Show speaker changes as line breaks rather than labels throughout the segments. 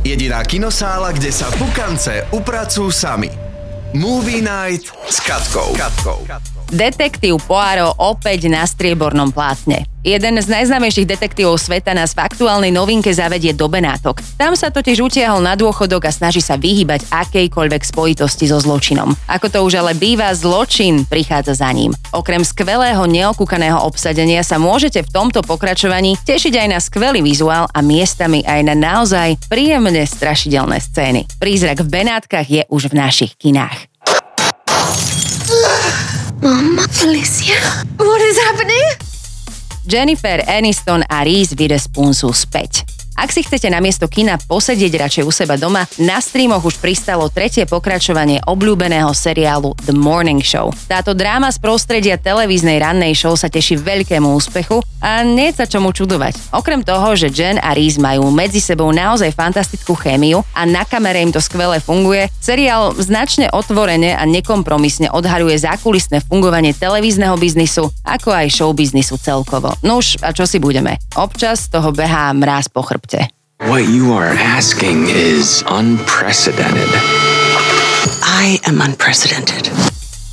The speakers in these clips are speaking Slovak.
Jediná kinosála, kde sa pukance upracujú sami. Movie Night s Katkou. Katkou.
Detektív Poirot opäť na striebornom plátne. Jeden z najznámejších detektívov sveta nás v aktuálnej novinke zavedie do Benátok. Tam sa totiž utiahol na dôchodok a snaží sa vyhybať akejkoľvek spojitosti so zločinom. Ako to už ale býva, zločin prichádza za ním. Okrem skvelého neokúkaného obsadenia sa môžete v tomto pokračovaní tešiť aj na skvelý vizuál a miestami aj na naozaj príjemne strašidelné scény. Prízrak v Benátkach je už v našich kinách.
Mamma Felicia, what is happening?
Jennifer Aniston Aris vire spunsul späť. Ak si chcete namiesto kina posedieť radšej u seba doma, na streamoch už pristalo tretie pokračovanie obľúbeného seriálu The Morning Show. Táto dráma z prostredia televíznej rannej show sa teší veľkému úspechu a nie sa čomu čudovať. Okrem toho, že Jen a Reese majú medzi sebou naozaj fantastickú chémiu a na kamere im to skvele funguje, seriál značne otvorene a nekompromisne odharuje zákulisné fungovanie televízneho biznisu, ako aj show biznisu celkovo. Nuž, a čo si budeme? Občas toho behá mráz po chrbte.
What you are asking is unprecedented.
I am unprecedented.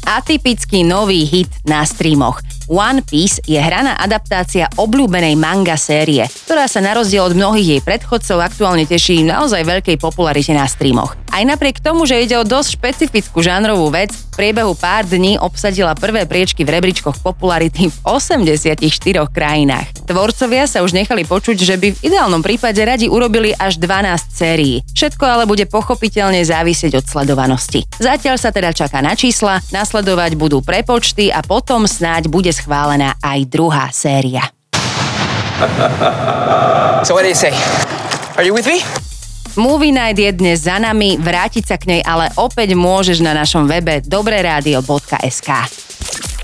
Atypický nový hit na streamoch. One Piece je hraná adaptácia obľúbenej manga série, ktorá sa na rozdiel od mnohých jej predchodcov aktuálne teší naozaj veľkej popularite na streamoch. Aj napriek tomu, že ide o dosť špecifickú žánrovú vec, v priebehu pár dní obsadila prvé priečky v rebríčkoch popularity v 84 krajinách. Tvorcovia sa už nechali počuť, že by v ideálnom prípade radi urobili až 12 sérií. Všetko ale bude pochopiteľne závisieť od sledovanosti. Zatiaľ sa teda čaká na čísla, nasledovať budú prepočty a potom snáď bude schválená aj druhá séria.
So what do you say? Are you with me?
Movie Night je dnes za nami, vrátiť sa k nej ale opäť môžeš na našom webe dobreradio.sk.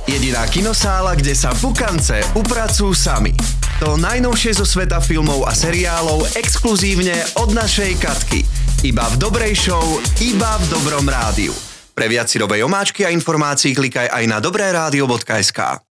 Jediná kinosála, kde sa pukance upracujú sami. To najnovšie zo sveta filmov a seriálov exkluzívne od našej Katky. Iba v dobrej show, iba v dobrom rádiu. Pre viac si omáčky a informácií klikaj aj na dobreradio.sk.